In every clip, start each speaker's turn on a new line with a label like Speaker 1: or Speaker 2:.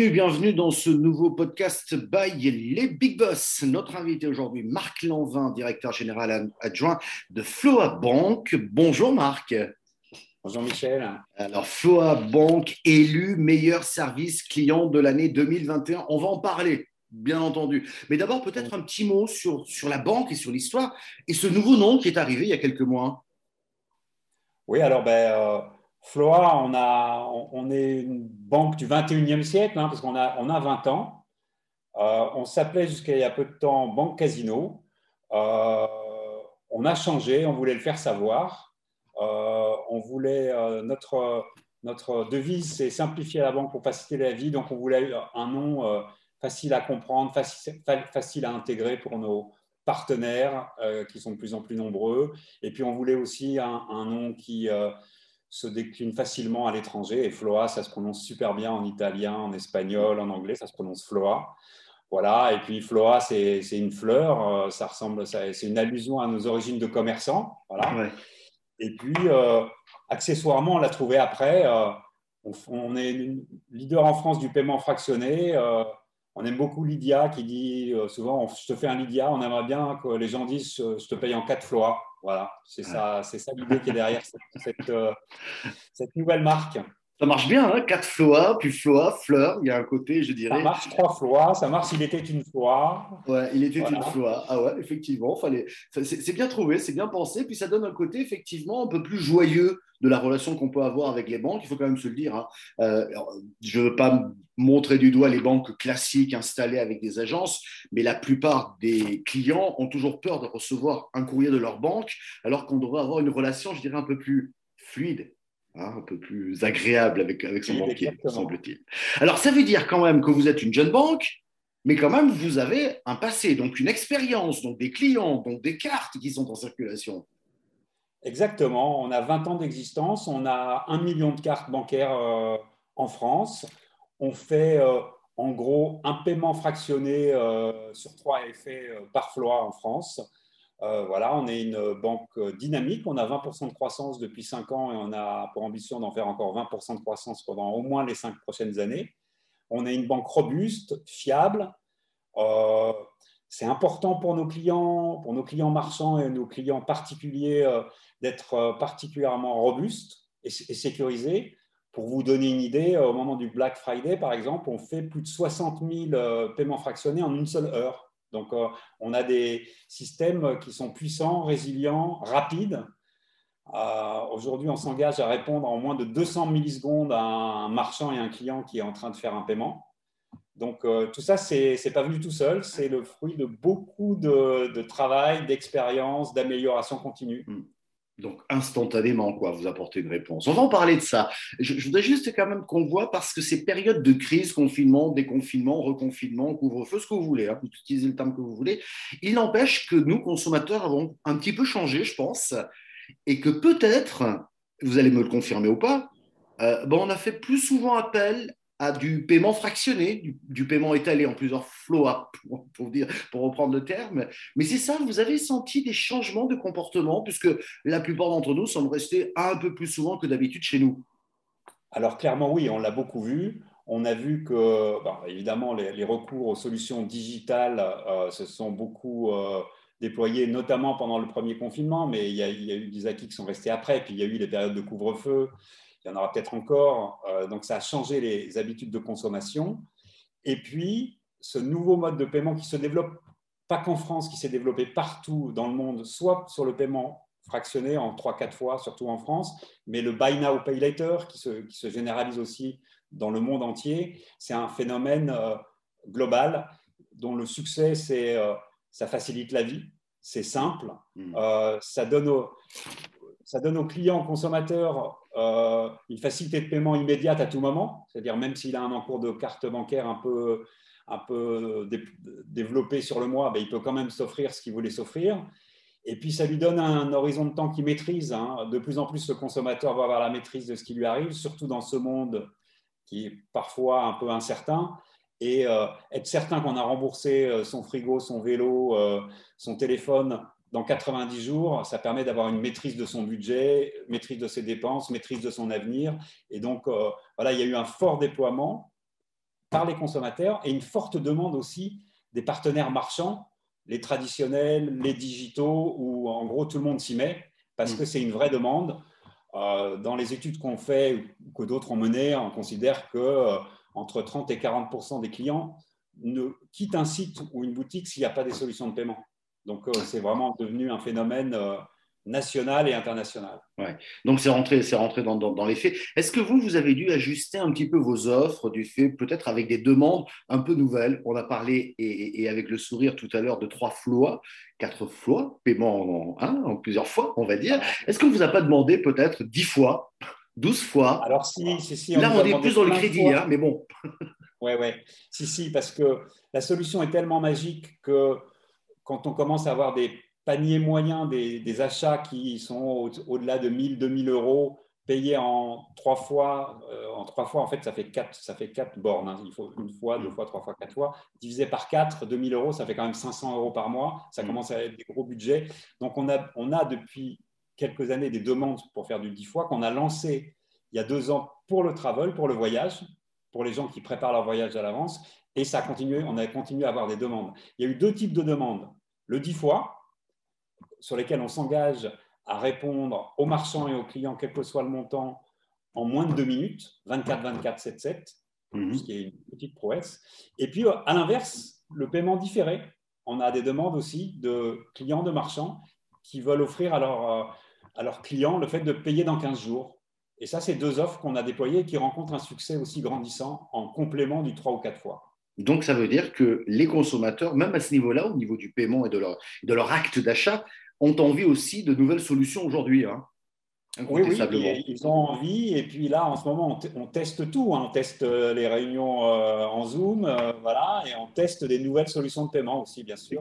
Speaker 1: Bienvenue, bienvenue dans ce nouveau podcast by les Big Boss. Notre invité aujourd'hui, Marc Lanvin, directeur général adjoint de Floa Bank. Bonjour Marc.
Speaker 2: Bonjour Michel.
Speaker 1: Alors Floa Bank élu meilleur service client de l'année 2021. On va en parler, bien entendu. Mais d'abord peut-être un petit mot sur, sur la banque et sur l'histoire et ce nouveau nom qui est arrivé il y a quelques mois.
Speaker 2: Oui, alors ben, euh, Floa, on, a, on, est une banque du 21e siècle, hein, parce qu'on a, on a 20 ans. Euh, on s'appelait jusqu'à il y a peu de temps Banque Casino. Euh, on a changé, on voulait le faire savoir. Euh, on voulait, notre, notre devise, c'est simplifier la banque pour faciliter la vie. Donc, on voulait un nom facile à comprendre, facile, facile à intégrer pour nos partenaires qui sont de plus en plus nombreux. Et puis, on voulait aussi un, un nom qui se décline facilement à l'étranger. Et Floa, ça se prononce super bien en italien, en espagnol, en anglais, ça se prononce Floa. Voilà, et puis Floa, c'est une fleur, euh, ça ressemble, c'est une allusion à nos origines de commerçants. Voilà. Et puis, euh, accessoirement, on l'a trouvé après. Euh, on, est leader en France du paiement fractionné. On aime beaucoup Lydia qui dit souvent Je te fais un Lydia. On aimerait bien que les gens disent Je te paye en quatre Floa. Voilà, c'est ça, c'est ça l'idée qui est derrière cette, euh, cette, nouvelle marque.
Speaker 1: Ça marche bien, hein 4 floa, puis floa, fleur, il y a un côté, je dirais.
Speaker 2: Ça marche trois floa, ça marche il était une fois.
Speaker 1: Ouais, il était une fois. Ah ouais, effectivement, fallait... c'est bien trouvé, c'est bien pensé, puis ça donne un côté effectivement un peu plus joyeux de la relation qu'on peut avoir avec les banques. Il faut quand même se le dire. Hein. Euh, je ne veux pas montrer du doigt les banques classiques installées avec des agences, mais la plupart des clients ont toujours peur de recevoir un courrier de leur banque, alors qu'on devrait avoir une relation, je dirais, un peu plus fluide. Hein, un peu plus agréable avec, avec son banquier, semble-t-il. Alors, ça veut dire quand même que vous êtes une jeune banque, mais quand même, vous avez un passé, donc une expérience, donc des clients, donc des cartes qui sont en circulation.
Speaker 2: Exactement, on a 20 ans d'existence, on a un million de cartes bancaires euh, en France, on fait euh, en gros un paiement fractionné euh, sur trois effets par floie en France. Voilà, on est une banque dynamique, on a 20% de croissance depuis 5 ans et on a pour ambition d'en faire encore 20% de croissance pendant au moins les 5 prochaines années. On est une banque robuste, fiable. c'est important pour nos clients, pour nos clients marchands et nos clients particuliers d'être euh, particulièrement robuste et, sécurisé. Pour vous donner une idée, euh, au moment du Black Friday, par exemple, on fait plus de 60 000 euh, paiements fractionnés en une seule heure. Donc, on a des systèmes qui sont puissants, résilients, rapides. Aujourd'hui, on s'engage à répondre en moins de 200 millisecondes à un marchand et un client qui est en train de faire un paiement. Donc, tout ça, ce n'est pas venu tout seul, c'est le fruit de beaucoup de, travail, d'expérience, d'amélioration continue.
Speaker 1: Donc, instantanément, quoi, vous apportez une réponse. On va en parler de ça. Je, voudrais juste quand même qu'on voit, parce que ces périodes de crise, confinement, déconfinement, reconfinement, couvre-feu, ce que vous voulez, hein, vous utilisez le terme que vous voulez, il n'empêche que nous, consommateurs, avons un petit peu changé, je pense, et que peut-être, vous allez me le confirmer ou pas, euh, bon, on a fait plus souvent appel à du paiement fractionné, du, paiement étalé en plusieurs flots, pour, pour, dire, pour reprendre le terme. Mais c'est ça, vous avez senti des changements de comportement, puisque la plupart d'entre nous sommes restés un peu plus souvent que d'habitude chez nous.
Speaker 2: Alors clairement, oui, on l'a beaucoup vu. On a vu que, évidemment, les, recours aux solutions digitales euh, se sont beaucoup euh, déployés, notamment pendant le premier confinement, mais il y, il y, a, eu des acquis qui sont restés après, puis il y a eu les périodes de couvre-feu, il y en aura peut-être encore. Euh, donc, ça a changé les habitudes de consommation. Et puis, ce nouveau mode de paiement qui se développe, pas qu'en France, qui s'est développé partout dans le monde, soit sur le paiement fractionné en 3-4 fois, surtout en France, mais le buy now, pay later, qui se, qui se généralise aussi dans le monde entier, c'est un phénomène euh, global dont le succès, c'est euh, ça facilite la vie, c'est simple, mmh. ça, donne aux, ça donne aux clients, consommateurs, euh, une facilité de paiement immédiate à tout moment, c'est-à-dire même s'il a un encours de carte bancaire un peu, un peu développé sur le mois, ben, il peut quand même s'offrir ce qu'il voulait s'offrir. Et puis, ça lui donne un horizon de temps qu'il maîtrise. Hein. De plus en plus, le consommateur va avoir la maîtrise de ce qui lui arrive, surtout dans ce monde qui est parfois un peu incertain. Et euh, être certain qu'on a remboursé euh, son frigo, son vélo, son téléphone dans 90 jours, ça permet d'avoir une maîtrise de son budget, maîtrise de ses dépenses, maîtrise de son avenir. Et donc, euh, voilà, il y a eu un fort déploiement. par les consommateurs et une forte demande aussi des partenaires marchands, les traditionnels, les digitaux, où en gros tout le monde s'y met parce mm. que c'est une vraie demande. Euh, dans les études qu'on fait ou que d'autres ont menées, on considère que euh, entre 30 et 40% des clients ne quittent un site ou une boutique s'il n'y a pas des solutions de paiement. Donc, euh, c'est vraiment devenu un phénomène national et international.
Speaker 1: Ouais. Donc c'est rentré, c'est rentré dans, dans, les faits. Est-ce que vous, vous avez dû ajuster un petit peu vos offres du fait, peut-être avec des demandes un peu nouvelles? On a parlé, et, avec le sourire tout à l'heure, de trois flois, quatre flois, paiement en, en plusieurs fois, on va dire. Est-ce que vous n'a pas demandé peut-être dix fois, douze fois?
Speaker 2: Alors si, si, si.
Speaker 1: Là, on, est plus dans le crédit, hein, mais bon.
Speaker 2: Oui, oui. Si, si, parce que la solution est tellement magique que quand on commence à avoir des panier moyen des, achats qui sont au-delà de 1000, 2000 euros payés en trois fois, euh, en trois fois, en fait, ça fait quatre, ça fait quatre bornes. Hein. Il faut une fois, deux fois, trois fois, quatre fois. Divisé par quatre, 2000 euros, ça fait quand même 500 euros par mois. Ça mm. commence à être des gros budgets. Donc, on a, on a depuis quelques années des demandes pour faire du 10 fois qu'on a lancé il y a deux ans pour le travel, pour le voyage, pour les gens qui préparent leur voyage à l'avance. Et ça a continué, on a continué à avoir des demandes. Il y a eu deux types de demandes. Le 10 fois, sur lesquels on s'engage à répondre aux marchands et aux clients, quel que soit le montant, en moins de deux minutes, 24, 24, 7, 7, ce qui est une petite prouesse. Et puis, à l'inverse, le paiement différé. On a des demandes aussi de clients, de marchands qui veulent offrir à, euh, à leurs clients le fait de payer dans 15 jours. Et ça, c'est deux offres qu'on a déployées qui rencontrent un succès aussi grandissant en complément du 3 ou 4 fois.
Speaker 1: Donc, ça veut dire que les consommateurs, même à ce niveau-là, au niveau du paiement et de leur, de leur acte d'achat, ont envie aussi de nouvelles solutions aujourd'hui. Hein,
Speaker 2: oui, oui, ils ont envie. Et puis là, en ce moment, on, teste tout. Hein. On teste euh, les réunions euh, en Zoom, euh, voilà, et on teste des nouvelles solutions de paiement aussi, bien sûr.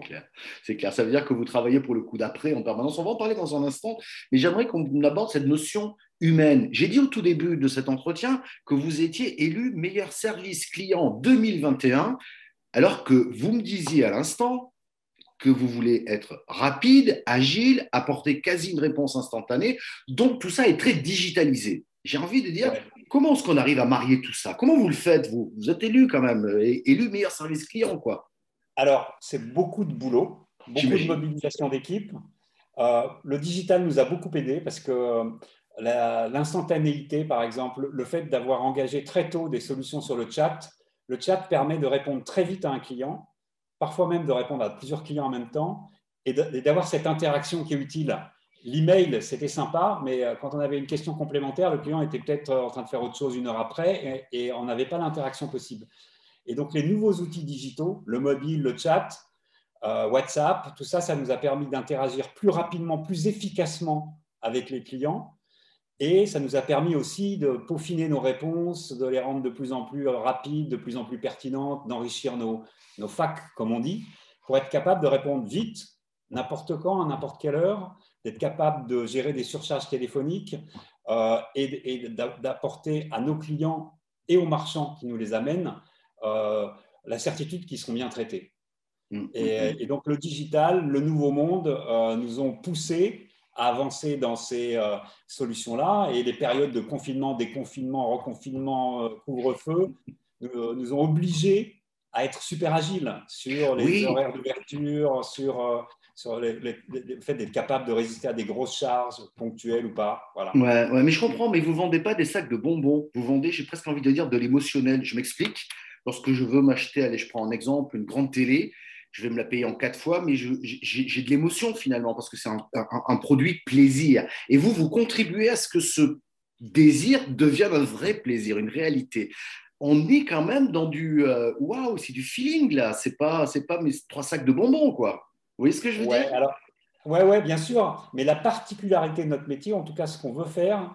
Speaker 1: C'est clair. Ça veut dire que vous travaillez pour le coup d'après en permanence. On va en parler dans un instant, mais j'aimerais qu'on aborde cette notion humaine. J'ai dit au tout début de cet entretien que vous étiez élu meilleur service client 2021, alors que vous me disiez à l'instant que vous voulez être rapide, agile, apporter quasi une réponse instantanée. Donc tout ça est très digitalisé. J'ai envie de dire, comment est-ce qu'on arrive à marier tout ça? Comment vous le faites, vous? Vous êtes élu quand même, élu meilleur service client, quoi.
Speaker 2: Alors, c'est beaucoup de boulot, beaucoup de mobilisation d'équipe. Euh, le digital nous a beaucoup aidé parce que euh, l'instantanéité, par exemple, le fait d'avoir engagé très tôt des solutions sur le chat, le chat permet de répondre très vite à un client parfois même de répondre à plusieurs clients en même temps et d'avoir cette interaction qui est utile. L'email, c'était sympa, mais euh, quand on avait une question complémentaire, le client était peut-être en train de faire autre chose une heure après et, on n'avait pas l'interaction possible. Et donc, les nouveaux outils digitaux, le mobile, le chat, euh, WhatsApp, tout ça, ça nous a permis d'interagir plus rapidement, plus efficacement avec les clients. Et ça nous a permis aussi de peaufiner nos réponses, de les rendre de plus en plus rapides, de plus en plus pertinentes, d'enrichir nos, nos facs, comme on dit, pour être capable de répondre vite, n'importe quand, à n'importe quelle heure, d'être capable de gérer des surcharges téléphoniques euh, et, d'apporter à nos clients et aux marchands qui nous les amènent euh, la certitude qu'ils seront bien traités. Mm, mm, mm. Et, donc le digital, le nouveau monde euh, nous ont poussé à avancer dans ces solutions-là et les périodes de confinement, déconfinement, reconfinement, couvre-feu nous ont obligés à être super agile sur les horaires d'ouverture, sur, euh, le fait d'être capable de résister à des grosses charges ponctuelles ou pas. Voilà.
Speaker 1: Ouais, ouais, mais je comprends, mais vous ne vendez pas des sacs de bonbons, vous vendez, j'ai presque envie de dire, de l'émotionnel. Je m'explique. Lorsque je veux m'acheter, allez, je prends un exemple, une grande télé, je vais me la payer en quatre fois, mais j'ai de l'émotion finalement, parce que c'est un, un, un, produit plaisir. Et vous, vous contribuez à ce que ce désir devienne un vrai plaisir, une réalité on est quand même dans du euh, waouh, c'est du feeling là. C'est pas, pas mes trois sacs de bonbons quoi. Vous voyez ce que je veux dire?
Speaker 2: alors, Ouais, ouais, bien sûr. Mais la particularité de notre métier, en tout cas, ce qu'on veut faire,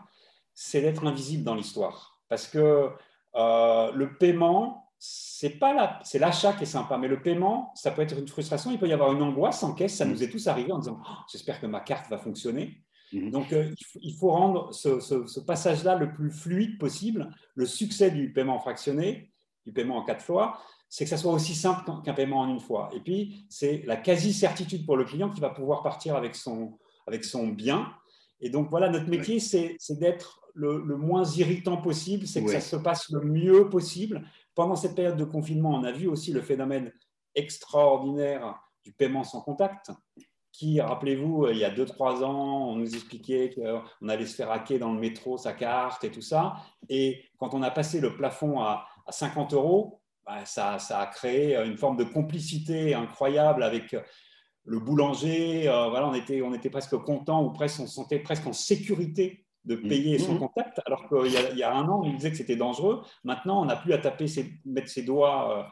Speaker 2: c'est d'être invisible dans l'histoire. Parce que euh, le paiement, c'est pas la, c'est l'achat qui est sympa, mais le paiement, ça peut être une frustration. Il peut y avoir une angoisse en caisse. Ça mm. nous est tous arrivé en disant, oh, j'espère que ma carte va fonctionner. Mhm. Donc, euh, il faut rendre ce, passage-là le plus fluide possible. Le succès du paiement fractionné, du paiement en quatre fois, c'est que ça soit aussi simple qu'un paiement en une fois. Et puis, c'est la quasi-certitude pour le client qui va pouvoir partir avec son, avec son bien. Et donc, voilà, notre métier, c'est d'être le, moins irritant possible, c'est que ça se passe le mieux possible pendant cette période de confinement, on a vu aussi le phénomène extraordinaire du paiement sans contact, qui, rappelez-vous, il y a 2-3 ans, on nous expliquait qu'on allait se faire hacker dans le métro sa carte et tout ça. Et quand on a passé le plafond à, 50 euros, bah, ça, a créé une forme de complicité incroyable avec le boulanger. Euh, voilà, on était, on était presque content ou presque, on se sentait presque en sécurité de mmh. payer son mmh. contact, alors qu'il y, y, a un an, on disait que c'était dangereux. Maintenant, on n'a plus à taper, mettre ses doigts euh,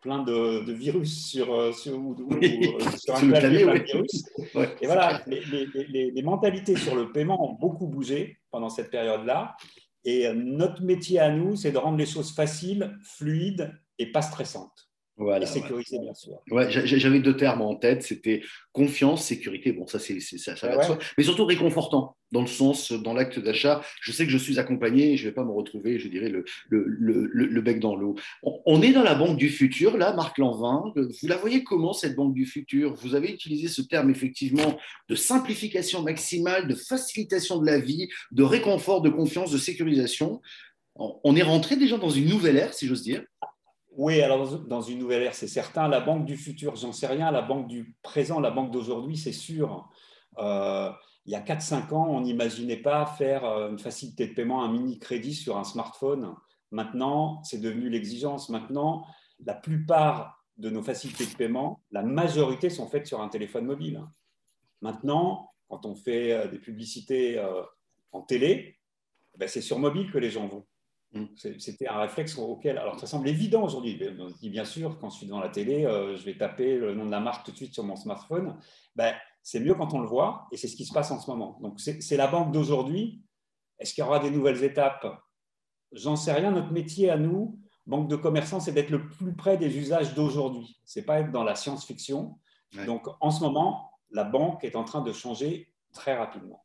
Speaker 2: plein de, virus sur, euh, sur, un clavier plein de virus. Et voilà, les, les, mentalités sur le paiement ont beaucoup bougé pendant cette période-là. Et notre métier à nous, c'est de rendre les choses faciles, fluides et pas stressantes. Voilà, et sécurité, bien sûr.
Speaker 1: Ouais, J'avais deux termes en tête, c'était confiance, sécurité. Bon, ça, c'est ça, ça va de soi. Mais surtout réconfortant, dans le sens, dans l'acte d'achat. Je sais que je suis accompagné, je ne vais pas me retrouver, je dirais, le, le, le, le bec dans l'eau. On, est dans la banque du futur, là, Marc Lanvin. Vous la voyez comment, cette banque du futur? Vous avez utilisé ce terme, effectivement, de simplification maximale, de facilitation de la vie, de réconfort, de confiance, de sécurisation. On est rentré déjà dans une nouvelle ère, si j'ose dire.
Speaker 2: Oui, alors dans une nouvelle ère, c'est certain. La banque du futur, j'en sais rien. La banque du présent, la banque d'aujourd'hui, c'est sûr. Euh, il y a 4-5 ans, on n'imaginait pas faire euh, une facilité de paiement, un mini-crédit sur un smartphone. Maintenant, c'est devenu l'exigence. Maintenant, la plupart de nos facilités de paiement, la majorité sont faites sur un téléphone mobile. Maintenant, quand on fait euh, des publicités en télé, ben, c'est sur mobile que les gens vont. Mm. C'était un réflexe auquel, alors ça semble évident aujourd'hui. On se dit bien sûr, quand je suis devant la télé, euh, je vais taper le nom de la marque tout de suite sur mon smartphone. Ben, c'est mieux quand on le voit et c'est ce qui se passe en ce moment. Donc c'est la banque d'aujourd'hui. Est-ce qu'il y aura des nouvelles étapes? J'en sais rien. Notre métier à nous, banque de commerçants, c'est d'être le plus près des usages d'aujourd'hui. C'est pas être dans la science-fiction. Donc en ce moment, la banque est en train de changer très rapidement.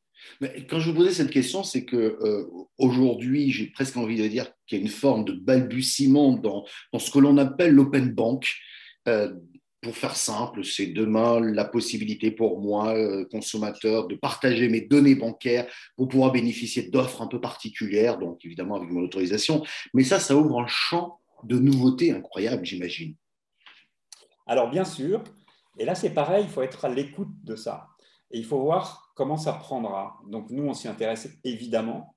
Speaker 1: Quand je vous posais cette question, c'est que euh, aujourd'hui, j'ai presque envie de dire qu'il y a une forme de balbutiement dans, dans ce que l'on appelle l'open bank. Euh, pour faire simple, c'est demain la possibilité pour moi, euh, consommateur, de partager mes données bancaires pour pouvoir bénéficier d'offres un peu particulières, donc évidemment avec mon autorisation. Mais ça, ça ouvre un champ de nouveautés incroyables, j'imagine.
Speaker 2: Alors bien sûr, et là c'est pareil, il faut être à l'écoute de ça. Et il faut voir comment ça prendra. Donc nous, on s'y intéresse évidemment.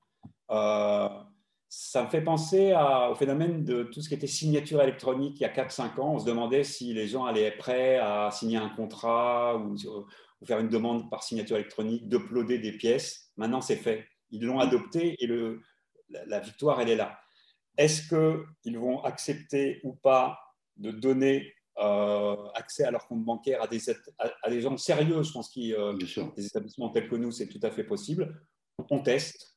Speaker 2: Euh, ça me fait penser au phénomène de tout ce qui était signature électronique il y a 4-5 ans. On se demandait si les gens allaient être prêts à signer un contrat ou, faire une demande par signature électronique, d'uploader des pièces. Maintenant, c'est fait. Ils l'ont adopté et le, la, victoire, elle est là. Est-ce qu'ils vont accepter ou pas de donner accès à leur compte bancaire à des, à, des gens sérieux, je pense qu'il euh, des établissements tels que nous, c'est tout à fait possible. On teste.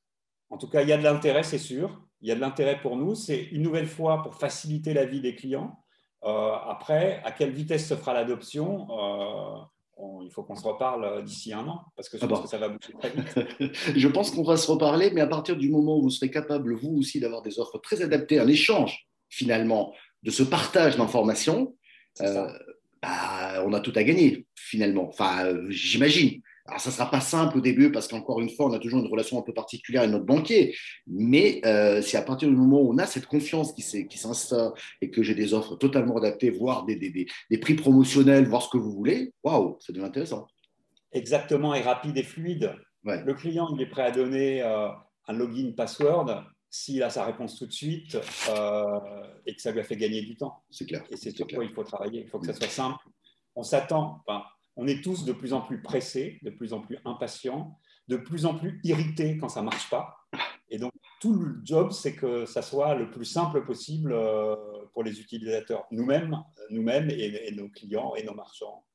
Speaker 2: En tout cas, il y a de l'intérêt, c'est sûr. Il y a de l'intérêt pour nous. C'est une nouvelle fois pour faciliter la vie des clients. Euh, après, à quelle vitesse se fera l'adoption il faut qu'on se reparle d'ici un an, parce que je ah pense que ça va bouger très vite.
Speaker 1: je pense qu'on va se reparler, mais à partir du moment où vous serez capable, vous aussi, d'avoir des offres très adaptées, un échange, finalement, de ce partage d'informations, euh, bah, on a tout à gagner finalement. Enfin, euh, j'imagine. Alors, ça ne sera pas simple au début parce qu'encore une fois, on a toujours une relation un peu particulière avec notre banquier. Mais euh, c'est à partir du moment où on a cette confiance qui s'instaure et que j'ai des offres totalement adaptées, voire des, des, des, prix promotionnels, voir ce que vous voulez, waouh, ça devient intéressant.
Speaker 2: Exactement, et rapide et fluide. Le client, il est prêt à donner un login password s'il a sa réponse tout de suite euh, et que ça lui a fait gagner du temps.
Speaker 1: C'est clair.
Speaker 2: Et c'est sur quoi il faut travailler. Il faut que ça soit simple. On s'attend, enfin, on est tous de plus en plus pressés, de plus en plus impatients, de plus en plus irrités quand ça ne marche pas. Et donc, tout le job, c'est que ça soit le plus simple possible euh, pour les utilisateurs, nous-mêmes, nous-mêmes et, nos clients et nos marchands.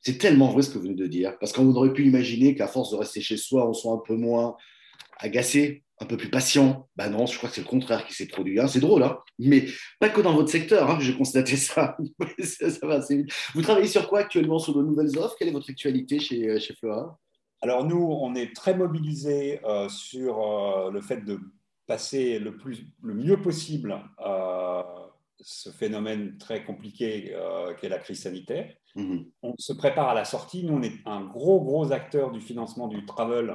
Speaker 1: C'est tellement vrai ce que vous venez de dire, parce qu'on aurait pu imaginer qu'à force de rester chez soi, on soit un peu moins agacé, un peu plus patient. Ben non, je crois que c'est le contraire qui s'est produit. Hein. C'est drôle, hein mais pas que dans votre secteur, hein, j'ai constaté ça. ça, va assez vite. Vous travaillez sur quoi actuellement sur de nouvelles offres? Quelle est votre actualité chez, euh, chez Flora?
Speaker 2: Alors nous, on est très mobilisés euh, sur euh, le fait de passer le, plus, le mieux possible ce phénomène très compliqué qu'est la crise sanitaire. Mm-hmm. On se prépare à la sortie. Nous, on est un gros, gros acteur du financement du travel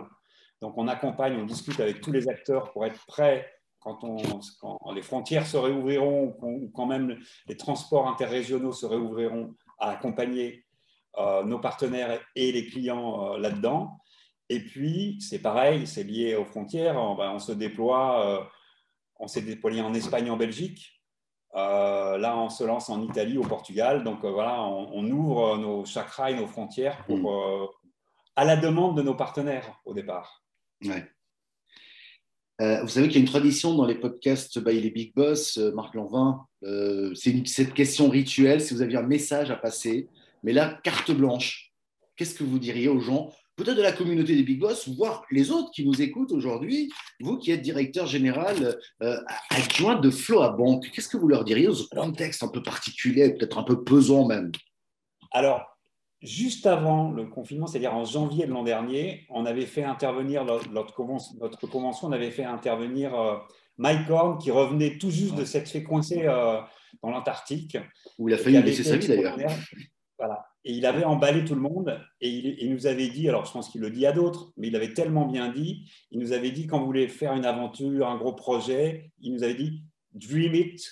Speaker 2: donc on accompagne, on discute avec tous les acteurs pour être prêts quand, on, quand les frontières se réouvriront, ou quand même les transports interrégionaux se réouvriront à accompagner euh, nos partenaires et les clients euh, là-dedans. Et puis, c'est pareil, c'est lié aux frontières. On, ben, on se déploie, euh, on s'est déployé en Espagne, en Belgique. là, on se lance en Italie, au Portugal. Donc voilà, on, ouvre nos chakras et nos frontières pour, mm. à la demande de nos partenaires au départ.
Speaker 1: Ouais. vous savez qu'il y a une tradition dans les podcasts by les Big Boss, Marc Lanvin. c'est cette question rituelle. Si vous aviez un message à passer mais là, carte blanche, qu'est-ce que vous diriez aux gens, peut-être de la communauté des Big Boss, voire les autres qui nous écoutent aujourd'hui, vous qui êtes directeur général euh, adjoint de Flow à Banque, qu'est-ce que vous leur diriez dans un contexte un peu particulier, peut-être un peu pesant même?
Speaker 2: Alors, juste avant le confinement, c'est-à-dire en janvier de l'an dernier, on avait fait intervenir notre, convention, on avait fait intervenir euh, Mike Horn qui revenait tout juste de s'être fait coincer euh, dans l'Antarctique.
Speaker 1: Où il a failli laisser sa vie d'ailleurs.
Speaker 2: Et il avait emballé tout le monde et il, nous avait dit, alors je pense qu'il le dit à d'autres, mais il avait tellement bien dit, il nous avait dit quand vous voulez faire une aventure, un gros projet, il nous avait dit dream it,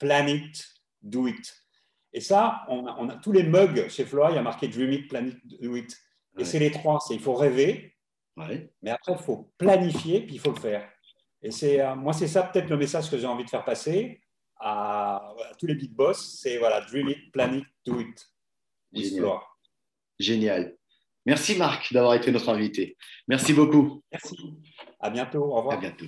Speaker 2: plan it, do it. Et ça, on a, tous les mugs chez Floy, il y a marqué dream it, plan it, do it. Et c'est les trois, c'est il faut rêver, mais après il faut planifier, puis il faut le faire. Et c'est euh, moi c'est ça peut-être le message que j'ai envie de faire passer à, à tous les big boss, c'est voilà dream it, plan it, do it.
Speaker 1: Génial. Génial. Merci Marc d'avoir été notre invité. Merci beaucoup.
Speaker 2: Merci. À bientôt. Au revoir.
Speaker 1: À bientôt.